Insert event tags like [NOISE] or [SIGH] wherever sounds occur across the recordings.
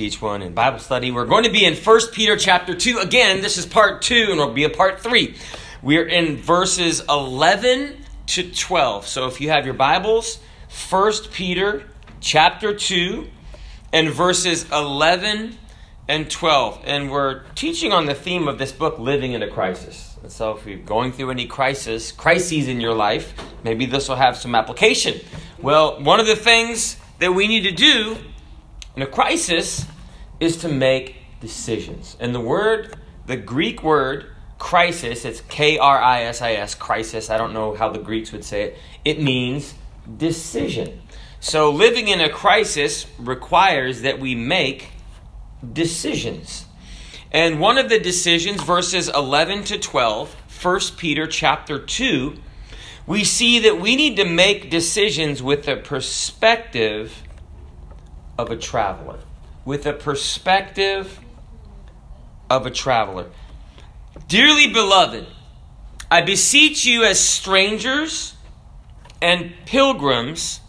teach one in Bible study. We're going to be in 1 Peter chapter 2. Again, this is part 2 and it'll be a part 3. We're in verses 11 to 12. So if you have your Bibles, 1 Peter chapter 2 and verses 11 and 12. And we're teaching on the theme of this book, Living in a Crisis. And so if you're going through any crisis, crises in your life, maybe this will have some application. Well, one of the things that we need to do in a crisis is to make decisions. And the word, the Greek word crisis, it's K R I S I S, crisis. I don't know how the Greeks would say it. It means decision. So living in a crisis requires that we make decisions. And one of the decisions, verses 11 to 12, 1 Peter chapter 2, we see that we need to make decisions with the perspective of a traveler, with a perspective of a traveler. Dearly beloved, I beseech you as strangers and pilgrims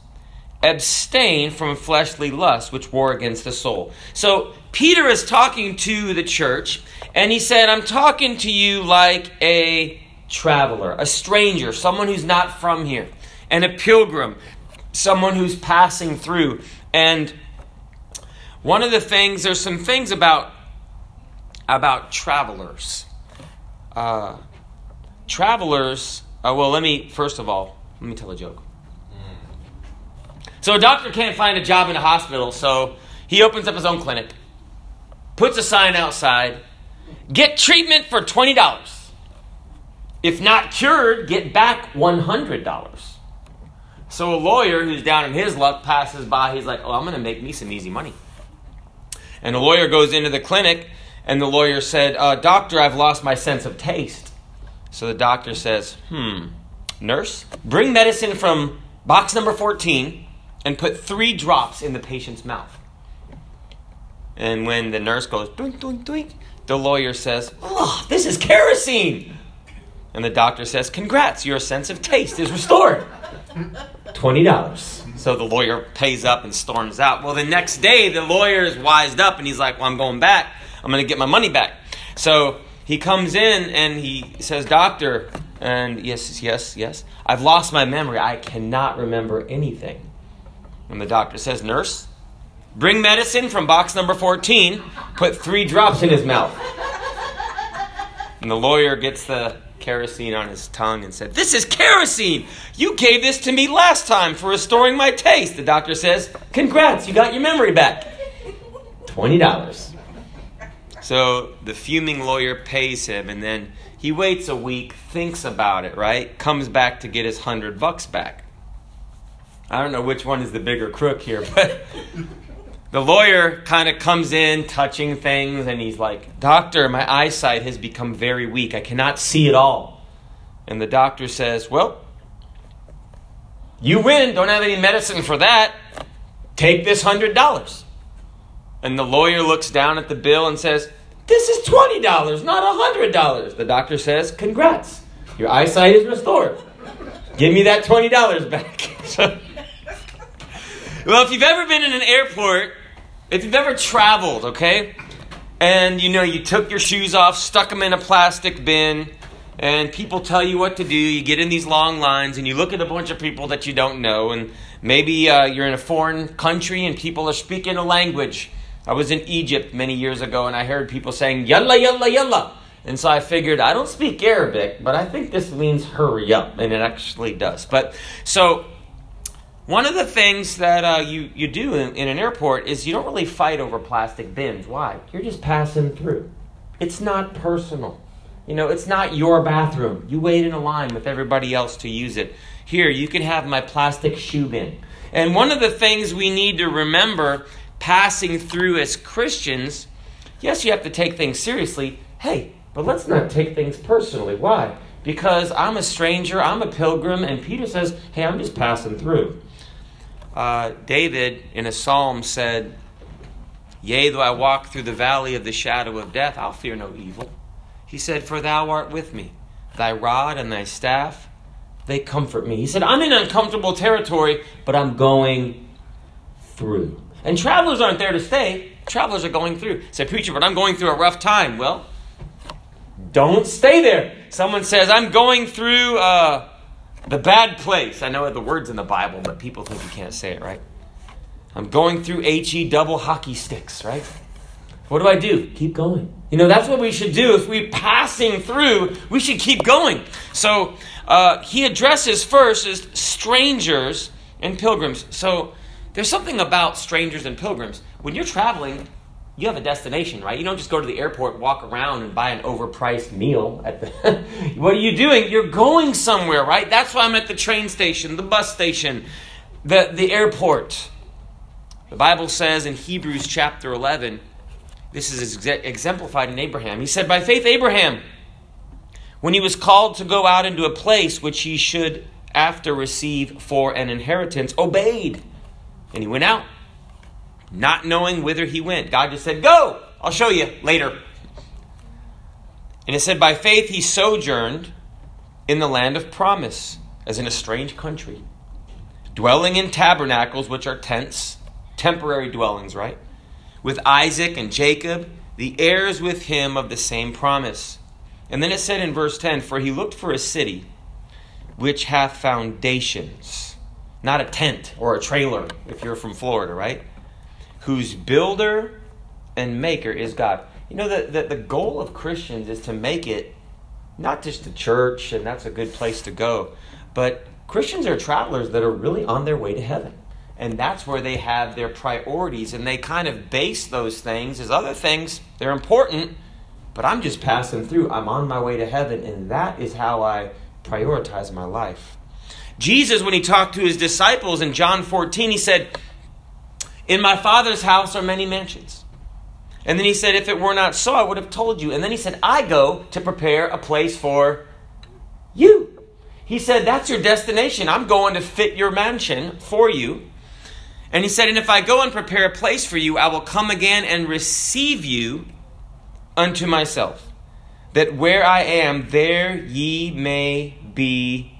abstain from fleshly lust which war against the soul. So Peter is talking to the church and he said, I'm talking to you like a traveler, a stranger, someone who's not from here, and a pilgrim, someone who's passing through. And one of the things, there's some things about about travelers. Uh, travelers. Uh, well, let me first of all let me tell a joke. So a doctor can't find a job in a hospital, so he opens up his own clinic, puts a sign outside, get treatment for twenty dollars. If not cured, get back one hundred dollars. So a lawyer who's down in his luck passes by. He's like, "Oh, I'm going to make me some easy money." And the lawyer goes into the clinic, and the lawyer said, uh, Doctor, I've lost my sense of taste. So the doctor says, Hmm, nurse, bring medicine from box number 14 and put three drops in the patient's mouth. And when the nurse goes, doink, doink, doink, the lawyer says, Oh, this is kerosene. And the doctor says, Congrats, your sense of taste is restored. $20. So the lawyer pays up and storms out. Well, the next day, the lawyer is wised up and he's like, Well, I'm going back. I'm going to get my money back. So he comes in and he says, Doctor, and yes, yes, yes, I've lost my memory. I cannot remember anything. And the doctor says, Nurse, bring medicine from box number 14, put three drops in his mouth. And the lawyer gets the kerosene on his tongue and said, This is kerosene! You gave this to me last time for restoring my taste. The doctor says, Congrats, you got your memory back. $20. So the fuming lawyer pays him, and then he waits a week, thinks about it, right? Comes back to get his hundred bucks back. I don't know which one is the bigger crook here, but the lawyer kind of comes in, touching things, and he's like, Doctor, my eyesight has become very weak. I cannot see at all. And the doctor says, Well, you win. Don't have any medicine for that. Take this hundred dollars. And the lawyer looks down at the bill and says, This is $20, not $100. The doctor says, Congrats, your eyesight is restored. Give me that $20 back. [LAUGHS] well, if you've ever been in an airport, if you've ever traveled, okay, and you know, you took your shoes off, stuck them in a plastic bin, and people tell you what to do. You get in these long lines and you look at a bunch of people that you don't know, and maybe uh, you're in a foreign country and people are speaking a language I was in Egypt many years ago and I heard people saying, Yalla, yalla, yalla. And so I figured, I don't speak Arabic, but I think this means hurry up. And it actually does. But so one of the things that uh, you, you do in, in an airport is you don't really fight over plastic bins. Why? You're just passing through. It's not personal. You know, it's not your bathroom. You wait in a line with everybody else to use it. Here, you can have my plastic shoe bin. And one of the things we need to remember passing through as Christians, yes, you have to take things seriously. Hey, but let's not take things personally. Why? Because I'm a stranger, I'm a pilgrim, and Peter says, hey, I'm just passing through. Uh, David in a psalm said, Yea, though I walk through the valley of the shadow of death, I'll fear no evil. He said, For thou art with me. Thy rod and thy staff, they comfort me. He said, I'm in uncomfortable territory, but I'm going through. And travelers aren't there to stay, Travelers are going through. Say, preacher, but I'm going through a rough time. Well, don't stay there. Someone says, I'm going through uh, the bad place. I know the words in the Bible, but people think you can't say it, right? I'm going through HE double hockey sticks, right? What do I do? Keep going. You know, that's what we should do. If we're passing through, we should keep going. So uh, he addresses first as strangers and pilgrims. So there's something about strangers and pilgrims. When you're traveling, you have a destination, right? You don't just go to the airport, walk around, and buy an overpriced meal. At the [LAUGHS] what are you doing? You're going somewhere, right? That's why I'm at the train station, the bus station, the, the airport. The Bible says in Hebrews chapter 11, this is exemplified in Abraham. He said, By faith, Abraham, when he was called to go out into a place which he should after receive for an inheritance, obeyed. And he went out, not knowing whither he went. God just said, Go, I'll show you later. And it said, By faith he sojourned in the land of promise, as in a strange country, dwelling in tabernacles, which are tents temporary dwellings, right? With Isaac and Jacob, the heirs with him of the same promise. And then it said in verse 10 For he looked for a city which hath foundations, not a tent or a trailer, if you're from Florida, right? Whose builder and maker is God. You know, that the, the goal of Christians is to make it not just the church, and that's a good place to go, but Christians are travelers that are really on their way to heaven. And that's where they have their priorities and they kind of base those things as other things. They're important but i'm just passing through. I'm on my way to heaven and that is how i prioritize my life. Jesus when he talked to his disciples in john 14 he said in my father's house are many mansions. And then he said if it were not so i would have told you. And then he said i go to prepare a place for you. He said that's your destination. I'm going to fit your mansion for you. And he said, And if I go and prepare a place for you, I will come again and receive you unto myself, that where I am, there ye may be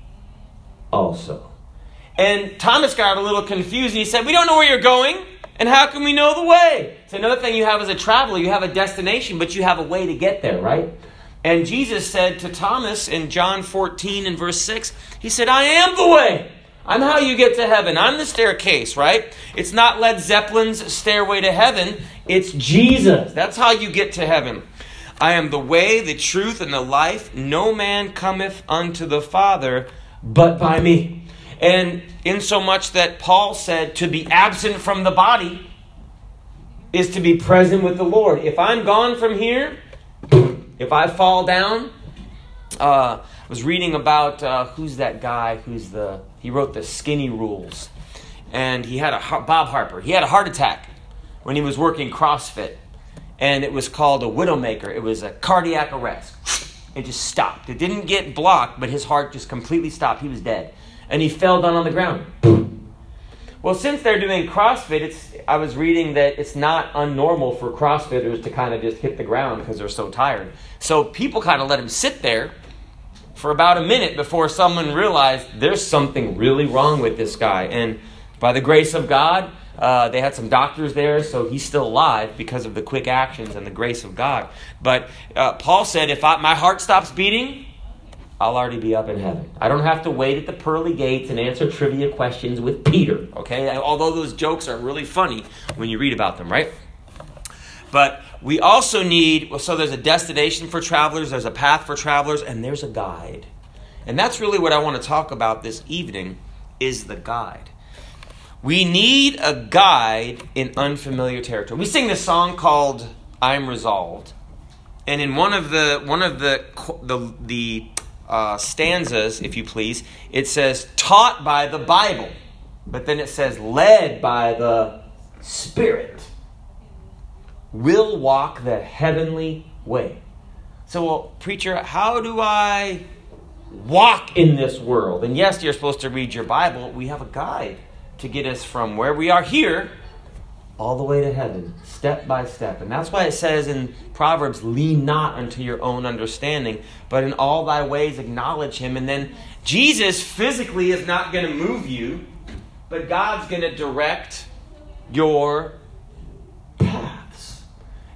also. And Thomas got a little confused and he said, We don't know where you're going, and how can we know the way? It's another thing you have as a traveler, you have a destination, but you have a way to get there, right? And Jesus said to Thomas in John 14 and verse 6, He said, I am the way. I'm how you get to heaven. I'm the staircase, right? It's not Led Zeppelin's stairway to heaven. It's Jesus. That's how you get to heaven. I am the way, the truth, and the life. No man cometh unto the Father but by me. And in so much that Paul said to be absent from the body is to be present with the Lord. If I'm gone from here, if I fall down, uh, I was reading about uh, who's that guy who's the he wrote the Skinny Rules, and he had a Bob Harper. He had a heart attack when he was working CrossFit, and it was called a widowmaker. It was a cardiac arrest. It just stopped. It didn't get blocked, but his heart just completely stopped. He was dead, and he fell down on the ground. Well, since they're doing CrossFit, it's I was reading that it's not unnormal for CrossFitters to kind of just hit the ground because they're so tired. So people kind of let him sit there for about a minute before someone realized there's something really wrong with this guy. And by the grace of God, uh, they had some doctors there, so he's still alive because of the quick actions and the grace of God. But uh, Paul said, if I, my heart stops beating, I'll already be up in heaven. I don't have to wait at the pearly gates and answer trivia questions with Peter, okay? Although those jokes are really funny when you read about them, right? But we also need, well, so there's a destination for travelers, there's a path for travelers, and there's a guide. And that's really what I want to talk about this evening is the guide. We need a guide in unfamiliar territory. We sing this song called "I'm Resolved," and in one of the one of the the, the uh, stanzas, if you please, it says "taught by the Bible," but then it says "led by the Spirit." will walk the heavenly way. So, well, preacher, how do I walk in this world? And yes, you're supposed to read your Bible. We have a guide to get us from where we are here all the way to heaven, step by step. And that's why it says in Proverbs, lean not unto your own understanding, but in all thy ways acknowledge him. And then Jesus physically is not going to move you, but God's going to direct your paths.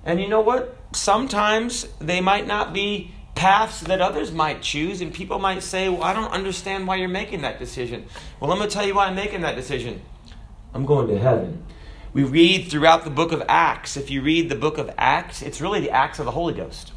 And you know what? Sometimes they might not be paths that others might choose, and people might say, Well, I don't understand why you're making that decision. Well, I'm going to tell you why I'm making that decision. I'm going to heaven. We read throughout the book of Acts. If you read the book of Acts, it's really the Acts of the Holy Ghost.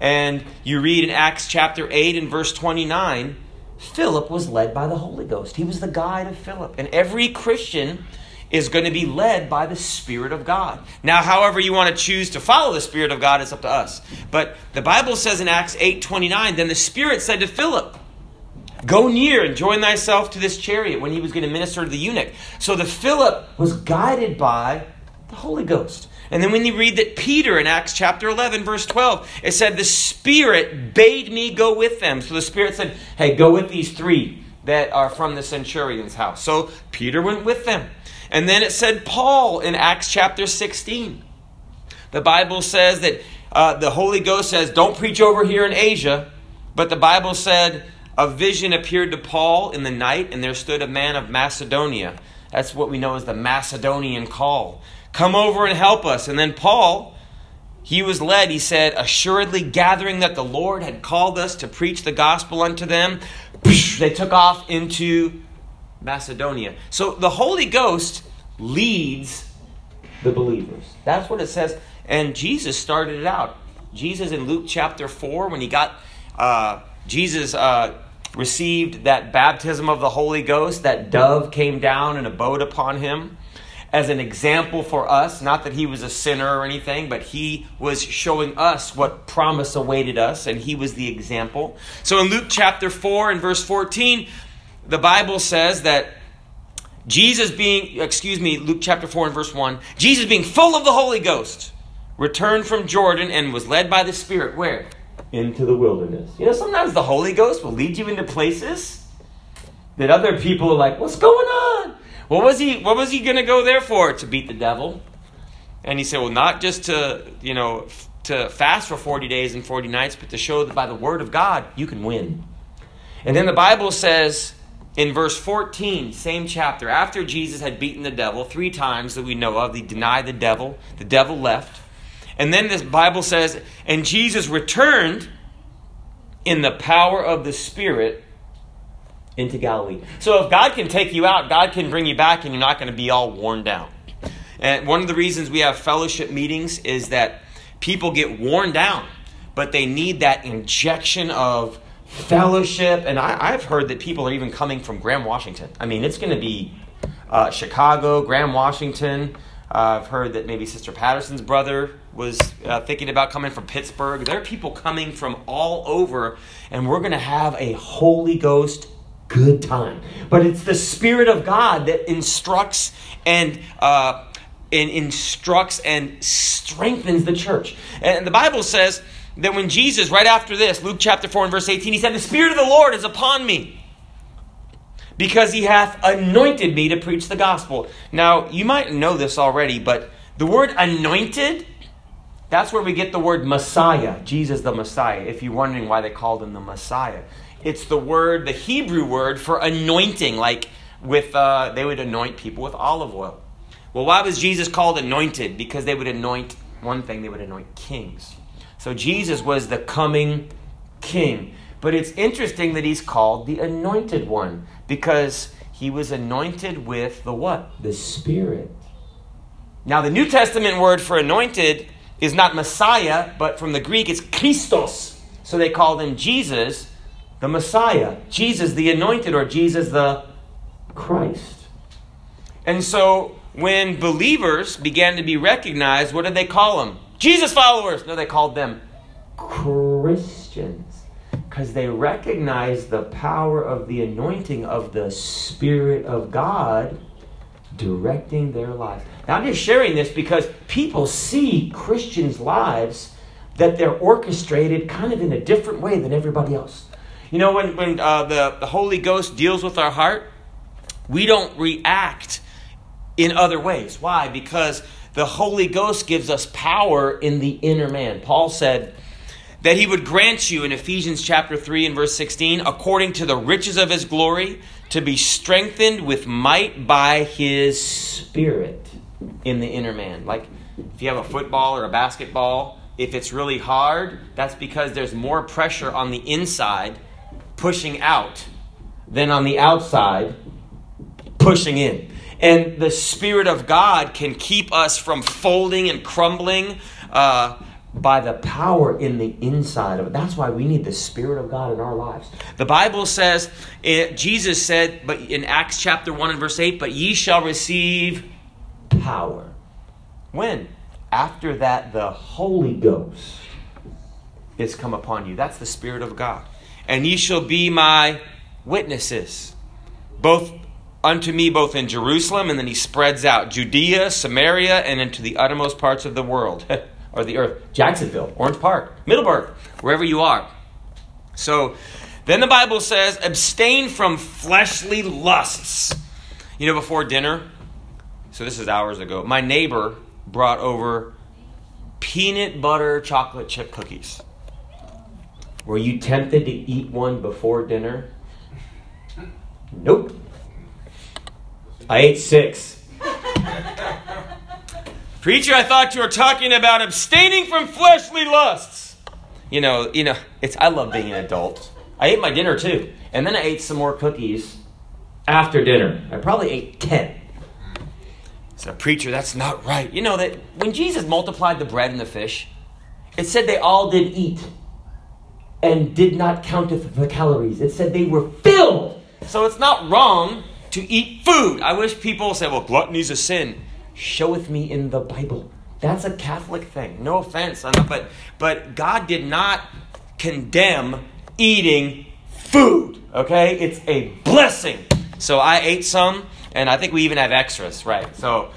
And you read in Acts chapter 8 and verse 29, Philip was led by the Holy Ghost. He was the guide of Philip. And every Christian is going to be led by the Spirit of God. Now, however you want to choose to follow the Spirit of God, it's up to us. But the Bible says in Acts 8 29, then the Spirit said to Philip, Go near and join thyself to this chariot when he was going to minister to the eunuch. So the Philip was guided by the Holy Ghost. And then when you read that Peter in Acts chapter 11, verse 12, it said, The Spirit bade me go with them. So the Spirit said, Hey, go with these three that are from the centurion's house. So Peter went with them. And then it said Paul in Acts chapter 16. The Bible says that uh, the Holy Ghost says, Don't preach over here in Asia. But the Bible said, A vision appeared to Paul in the night, and there stood a man of Macedonia. That's what we know as the Macedonian call. Come over and help us. And then Paul, he was led, he said, assuredly gathering that the Lord had called us to preach the gospel unto them. They took off into Macedonia. So the Holy Ghost leads the believers. That's what it says. And Jesus started it out. Jesus in Luke chapter 4, when he got, uh, Jesus uh, received that baptism of the Holy Ghost, that dove came down and abode upon him as an example for us. Not that he was a sinner or anything, but he was showing us what promise awaited us, and he was the example. So in Luke chapter 4 and verse 14, the Bible says that Jesus being, excuse me, Luke chapter 4 and verse 1, Jesus being full of the Holy Ghost, returned from Jordan and was led by the Spirit where? Into the wilderness. You know, sometimes the Holy Ghost will lead you into places that other people are like, what's going on? What was he what was he going to go there for? To beat the devil? And he said, well, not just to, you know, to fast for 40 days and 40 nights, but to show that by the word of God, you can win. And then the Bible says in verse 14, same chapter, after Jesus had beaten the devil three times that we know of, he denied the devil, the devil left. And then this Bible says, and Jesus returned in the power of the Spirit into Galilee. So if God can take you out, God can bring you back, and you're not going to be all worn down. And one of the reasons we have fellowship meetings is that people get worn down, but they need that injection of fellowship. And I, have heard that people are even coming from Graham, Washington. I mean, it's going to be uh, Chicago, Graham, Washington. Uh, I've heard that maybe Sister Patterson's brother was uh, thinking about coming from Pittsburgh. There are people coming from all over, and we're going to have a Holy Ghost good time. But it's the Spirit of God that instructs and uh, and instructs and strengthens the church. And the Bible says that when Jesus, right after this, Luke chapter 4 and verse 18, he said, The Spirit of the Lord is upon me because he hath anointed me to preach the gospel. Now, you might know this already, but the word anointed, that's where we get the word Messiah, Jesus the Messiah, if you're wondering why they called him the Messiah. It's the word, the Hebrew word for anointing, like with, uh, they would anoint people with olive oil. Well, why was Jesus called anointed? Because they would anoint, one thing, they would anoint kings. So Jesus was the coming king. But it's interesting that he's called the anointed one because he was anointed with the what? The Spirit. Now, the New Testament word for anointed is not Messiah, but from the Greek it's Christos. So they called him Jesus the Messiah, Jesus the anointed, or Jesus the Christ. And so when believers began to be recognized, what did they call them? Jesus followers. No, they called them Christians because they recognize the power of the anointing of the Spirit of God directing their lives. Now, I'm just sharing this because people see Christians' lives that they're orchestrated kind of in a different way than everybody else. You know, when, when uh, the, the Holy Ghost deals with our heart, we don't react in other ways. Why? Because the Holy Ghost gives us power in the inner man. Paul said that he would grant you in Ephesians chapter 3 and verse 16, according to the riches of his glory, to be strengthened with might by his spirit in the inner man. Like if you have a football or a basketball, if it's really hard, that's because there's more pressure on the inside pushing out than on the outside pushing in. And the Spirit of God can keep us from folding and crumbling uh, by the power in the inside of it. That's why we need the Spirit of God in our lives. The Bible says, it, Jesus said, but in Acts chapter 1 and verse 8, but ye shall receive power. When? After that, the Holy Ghost is come upon you. That's the Spirit of God. And ye shall be my witnesses, both unto me both in Jerusalem, and then he spreads out Judea, Samaria, and into the uttermost parts of the world, [LAUGHS] or the earth. Jacksonville, Orange Park, Middleburg, wherever you are. So then the Bible says, abstain from fleshly lusts. You know, before dinner, so this is hours ago, my neighbor brought over peanut butter chocolate chip cookies. Were you tempted to eat one before dinner? Nope. I ate six. [LAUGHS] Preacher, I thought you were talking about abstaining from fleshly lusts. You know, you know, it's I love being an adult. I ate my dinner too, and then I ate some more cookies after dinner. I probably ate ten. So, preacher, that's not right. You know that when Jesus multiplied the bread and the fish, it said they all did eat and did not count the calories. It said they were filled. So it's not wrong to eat food. I wish people say, well, gluttony's a sin. Showeth me in the Bible. That's a Catholic thing. No offense, but but God did not condemn eating food. Okay, it's a blessing. So I ate some, and I think we even have extras, right? So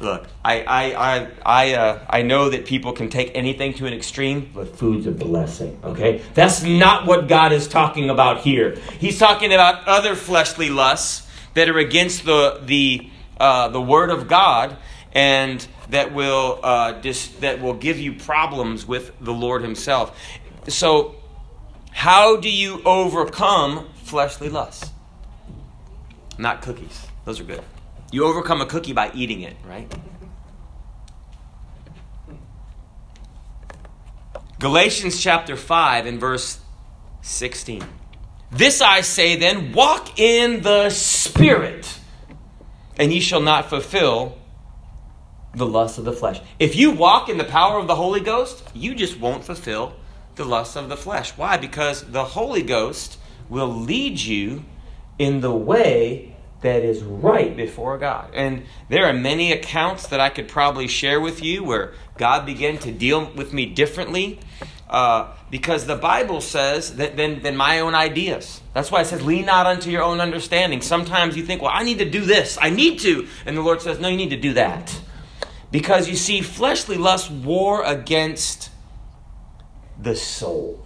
look, I I I I, uh, I know that people can take anything to an extreme, but food's a blessing. Okay, that's not what God is talking about here. He's talking about other fleshly lusts that are against the the uh, the Word of God and that will uh, dis- that will give you problems with the Lord Himself. So, how do you overcome fleshly lusts? Not cookies; those are good. You overcome a cookie by eating it, right? Galatians chapter 5 and verse 16. This I say then walk in the Spirit, and ye shall not fulfill the lust of the flesh. If you walk in the power of the Holy Ghost, you just won't fulfill the lust of the flesh. Why? Because the Holy Ghost will lead you in the way that is right before God. And there are many accounts that I could probably share with you where God began to deal with me differently uh, because the Bible says that than, than my own ideas. That's why it says, lean not unto your own understanding. Sometimes you think, well, I need to do this. I need to. And the Lord says, no, you need to do that. Because you see, fleshly lust war against the soul.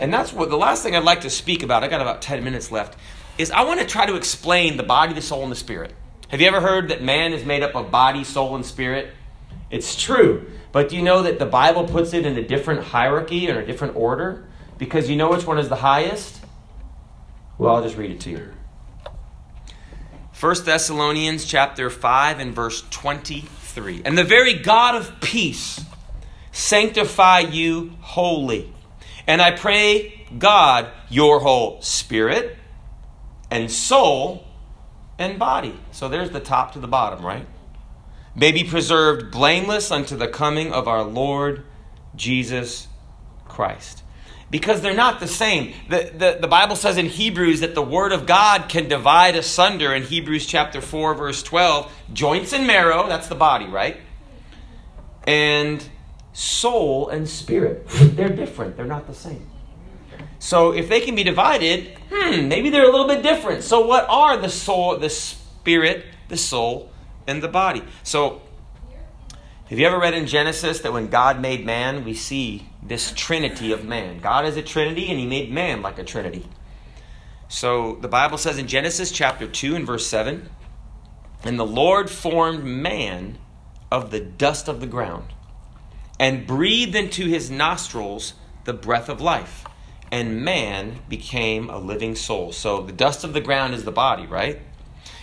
And that's what the last thing I'd like to speak about, I got about 10 minutes left, is I want to try to explain the body, the soul, and the spirit. Have you ever heard that man is made up of body, soul, and spirit? It's true. But do you know that the Bible puts it in a different hierarchy or a different order? Because you know which one is the highest? Well, I'll just read it to you. 1 Thessalonians chapter 5 and verse 23. And the very God of peace sanctify you wholly. And I pray God your whole spirit and soul and body. So there's the top to the bottom, right? May be preserved blameless unto the coming of our Lord Jesus Christ. Because they're not the same. The, the, the, Bible says in Hebrews that the Word of God can divide asunder in Hebrews chapter 4, verse 12, joints and marrow, that's the body, right? And soul and spirit. [LAUGHS] They're different, they're not the same. So if they can be divided, hmm, maybe they're a little bit different. So what are the soul, the spirit, the soul, and the body. So, have you ever read in Genesis that when God made man, we see this trinity of man? God is a trinity, and he made man like a trinity. So, the Bible says in Genesis chapter 2 and verse 7 And the Lord formed man of the dust of the ground and breathed into his nostrils the breath of life. And man became a living soul. So, the dust of the ground is the body, right?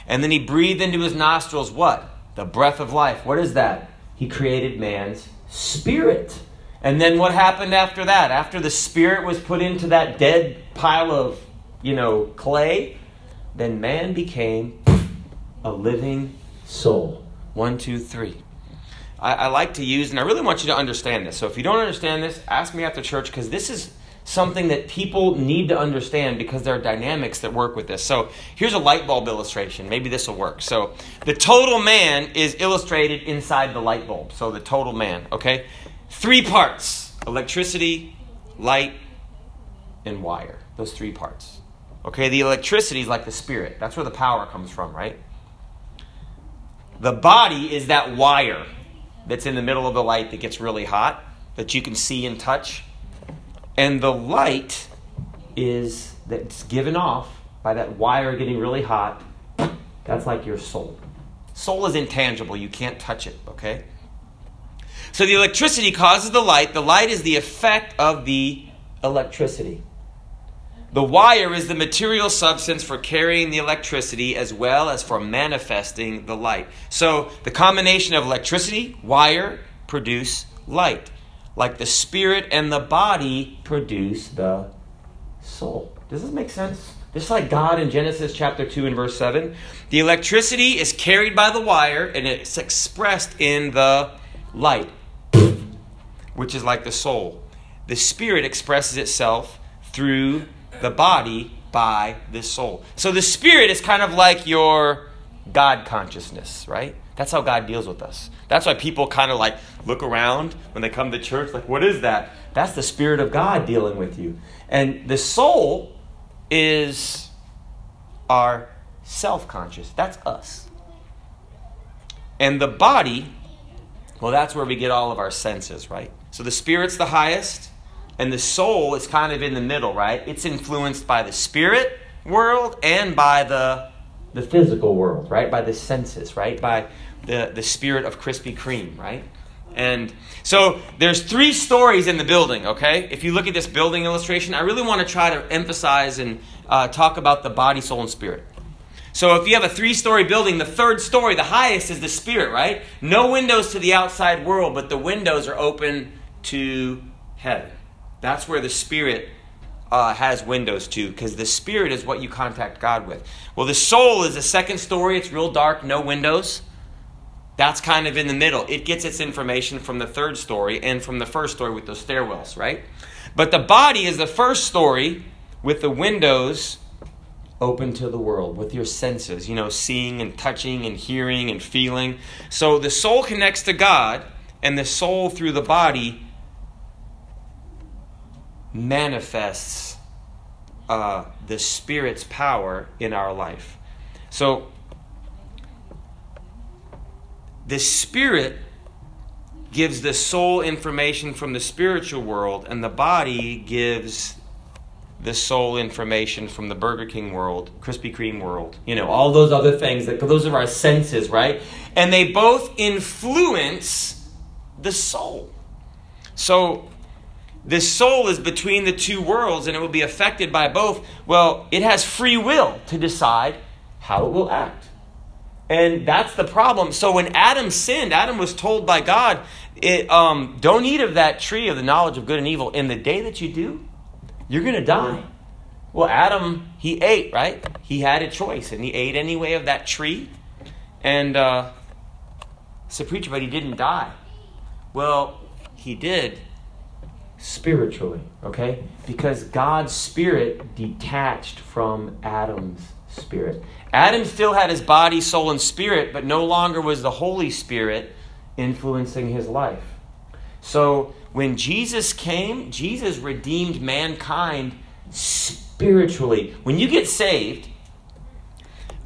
And then he breathed into his nostrils what? The breath of life. What is that? he created man's spirit. And then what happened after that? After the spirit was put into that dead pile of, you know, clay, then man became a living soul. One, two, three. I, I like to use, and I really want you to understand this. So if you don't understand this, ask me after church because this is something that people need to understand because there are dynamics that work with this. So here's a light bulb illustration. Maybe this will work. So the total man is illustrated inside the light bulb. So the total man, okay? Three parts electricity, light, and wire. Those three parts. Okay, the electricity is like the spirit. That's where the power comes from, right? The body is that wire that's in the middle of the light that gets really hot, that you can see and touch. And the light is that's given off by that wire getting really hot. That's like your soul. Soul is intangible, you can't touch it, okay? So the electricity causes the light. The light is the effect of the electricity. The wire is the material substance for carrying the electricity as well as for manifesting the light. So the combination of electricity, wire, produce light. Like the spirit and the body produce the soul. Does this make sense? Just like God in Genesis chapter 2 and verse 7. The electricity is carried by the wire and it's expressed in the light, which is like the soul. The spirit expresses itself through the body by the soul. So the spirit is kind of like your God consciousness, right? That's how God deals with us. That's why people kind of like look around when they come to church, like, what is that? That's the Spirit of God dealing with you. And the soul is our self conscious. That's us. And the body, well, that's where we get all of our senses, right? So the Spirit's the highest, and the soul is kind of in the middle, right? It's influenced by the spirit world and by the the physical world, right? By the senses, right? By the, the spirit of Krispy Kreme, right? And so there's three stories in the building, okay? If you look at this building illustration, I really want to try to emphasize and uh, talk about the body, soul, and spirit. So if you have a three story building, the third story, the highest, is the spirit, right? No windows to the outside world, but the windows are open to heaven. That's where the Spirit uh, has windows to, because the Spirit is what you contact God with. Well, the soul is the second story. It's real dark, no windows. That's kind of in the middle. It gets its information from the third story and from the first story with those stairwells, right? But the body is the first story with the windows open to the world, with your senses, you know, seeing and touching and hearing and feeling. So the soul connects to God, and the soul through the body manifests uh, the Spirit's power in our life. So, the Spirit gives the soul information from the spiritual world, and the body gives the soul information from the Burger King world, Krispy Kreme world, you know, all those other things. That, those are our senses, right? And they both influence the soul. So, this soul is between the two worlds and it will be affected by both. Well, it has free will to decide how it will act. And that's the problem. So when Adam sinned, Adam was told by God, it, um, don't eat of that tree of the knowledge of good and evil. In the day that you do, you're going to die. Well, Adam, he ate, right? He had a choice, and he ate anyway of that tree. And uh, so, preacher, but he didn't die. Well, he did spiritually, okay? Because God's spirit detached from Adam's spirit. Adam still had his body, soul, and spirit, but no longer was the Holy Spirit influencing his life. So when Jesus came, Jesus redeemed mankind spiritually. When you get saved,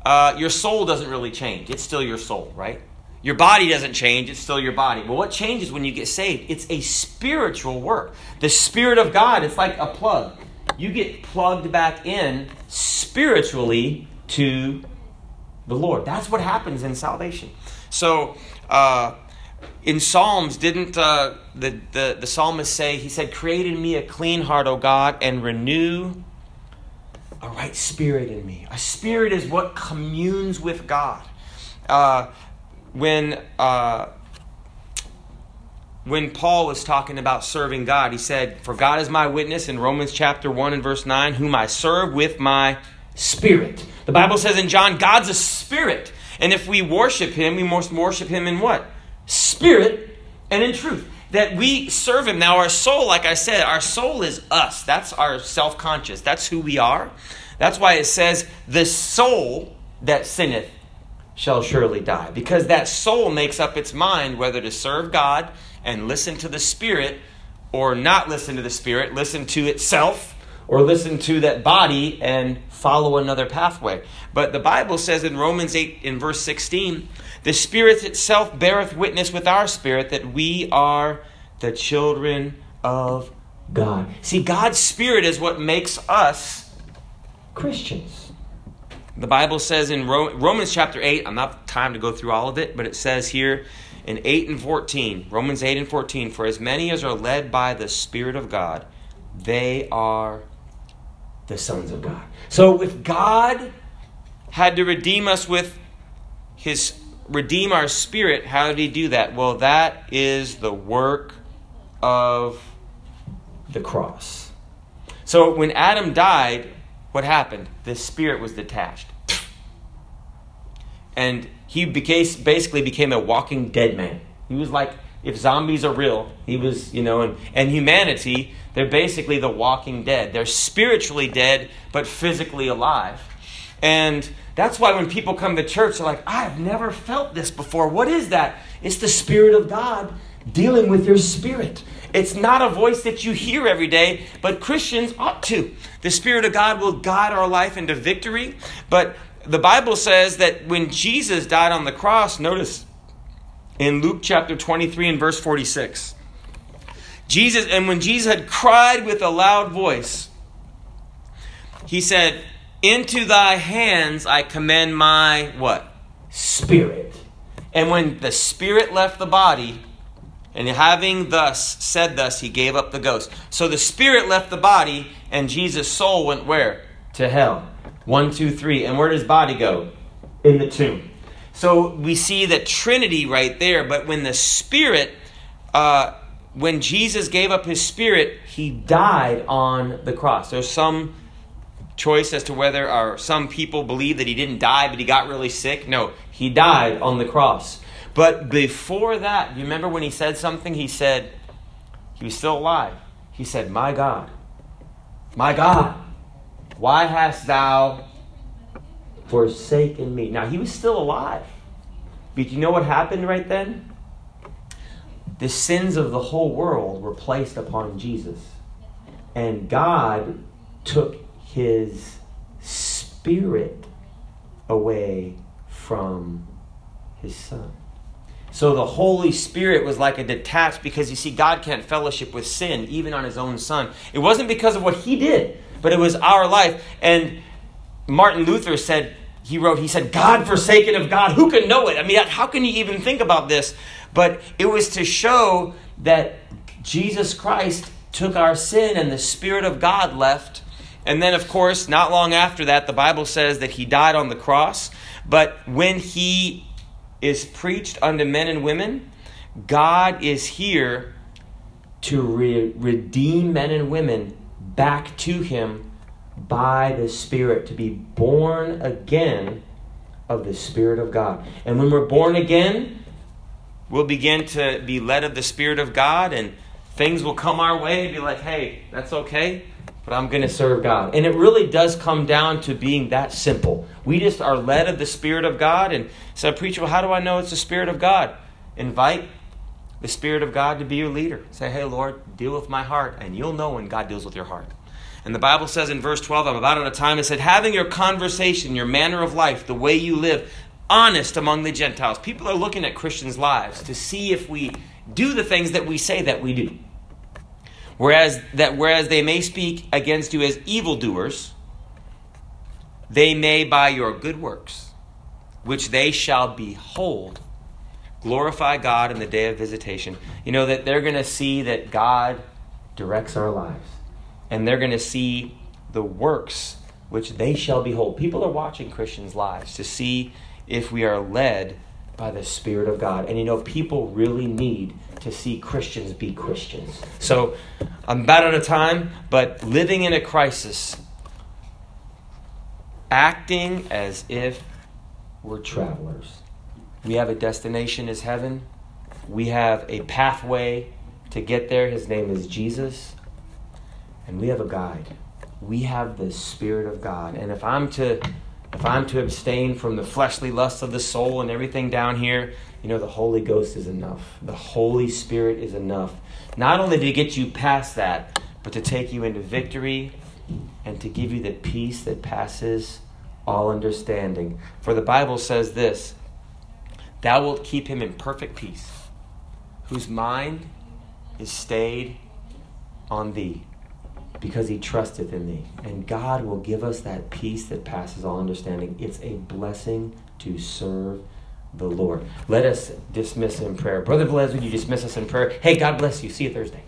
uh, your soul doesn't really change. It's still your soul, right? Your body doesn't change, it's still your body. But what changes when you get saved? It's a spiritual work. The Spirit of God, it's like a plug. You get plugged back in spiritually to the Lord. That's what happens in salvation. So, uh, in Psalms, didn't uh, the, the, the psalmist say, he said, Create in me a clean heart, O God, and renew a right spirit in me. A spirit is what communes with God. Uh, when uh, when Paul was talking about serving God, he said, For God is my witness in Romans chapter 1 and verse 9, whom I serve with my spirit. The Bible says in John, God's a spirit. And if we worship him, we must worship him in what? Spirit and in truth. That we serve him. Now, our soul, like I said, our soul is us. That's our self conscious. That's who we are. That's why it says, The soul that sinneth shall surely die. Because that soul makes up its mind whether to serve God and listen to the Spirit or not listen to the Spirit, listen to itself, or listen to that body and follow another pathway. But the Bible says in Romans 8, in verse 16, the Spirit itself beareth witness with our spirit that we are the children of God. See, God's Spirit is what makes us Christians. The Bible says in Romans chapter 8, I'm not time to go through all of it, but it says here in 8 and 14, Romans 8 and 14, for as many as are led by the Spirit of God, they are the sons of God. So if God had to redeem us with his redeem our spirit, how did he do that? Well, that is the work of the cross. So when Adam died, what happened? The spirit was detached. And he became, basically became a walking dead man. He was like, if zombies are real, he was, you know, and, and humanity, they're basically the walking dead. They're spiritually dead, but physically alive. And that's why when people come to church, they're like, I've never felt this before. What is that? It's the Spirit of God dealing with your spirit. It's not a voice that you hear every day, but Christians ought to. The Spirit of God will guide our life into victory, but the Bible says that when Jesus died on the cross, notice in Luke chapter 23 and verse 46. Jesus, and when Jesus had cried with a loud voice, he said, Into thy hands I commend my what? Spirit. And when the spirit left the body, and having thus said thus, he gave up the ghost. So the spirit left the body, and Jesus' soul went where? To hell. One, two, three. And where does body go? In the tomb. So we see the Trinity right there. But when the Spirit, uh, when Jesus gave up his Spirit, he died on the cross. There's some choice as to whether or some people believe that he didn't die, but he got really sick. No, he died on the cross. But before that, you remember when he said something? He said, he was still alive. He said, My God, my God, why hast thou forsaken me? Now, he was still alive. But you know what happened right then? The sins of the whole world were placed upon Jesus. And God took his spirit away from his son. So the Holy Spirit was like a detached because you see, God can't fellowship with sin, even on his own son. It wasn't because of what he did, but it was our life. And Martin Luther said, he wrote, he said, God forsaken of God, who can know it? I mean, how can you even think about this? But it was to show that Jesus Christ took our sin and the Spirit of God left. And then, of course, not long after that, the Bible says that he died on the cross. But when he is preached unto men and women, God is here to re- redeem men and women back to him by the Spirit, to be born again of the Spirit of God. And when we're born again, we'll begin to be led of the Spirit of God, and things will come our way and be like, hey, that's okay, but I'm going to serve God. And it really does come down to being that simple. We just are led of the Spirit of God. And so, preacher, well, how do I know it's the Spirit of God? Invite the Spirit of God to be your leader. Say, hey, Lord, deal with my heart, and you'll know when God deals with your heart. And the Bible says in verse 12, I'm about out of time, it said, having your conversation, your manner of life, the way you live, honest among the Gentiles. People are looking at Christians' lives to see if we do the things that we say that we do. Whereas that whereas they may speak against you as evildoers, they may by your good works, which they shall behold, glorify God in the day of visitation. You know that they're going to see that God directs our lives and they're going to see the works which they shall behold. People are watching Christians' lives to see if we are led by the Spirit of God. And you know, people really need to see Christians be Christians. So I'm about out of time, but living in a crisis, acting as if we're travelers. We have a destination is heaven. We have a pathway to get there. His name is Jesus. And we have a guide. We have the Spirit of God. And if I'm to if I'm to abstain from the fleshly lusts of the soul and everything down here, you know, the Holy Ghost is enough. The Holy Spirit is enough. Not only to get you past that, but to take you into victory and to give you the peace that passes all understanding. For the Bible says this Thou wilt keep him in perfect peace, whose mind is stayed on thee because he trusteth in thee. And God will give us that peace that passes all understanding. It's a blessing to serve the Lord. Let us dismiss in prayer. Brother Velez, would you dismiss us in prayer? Hey, God bless you. See you Thursday.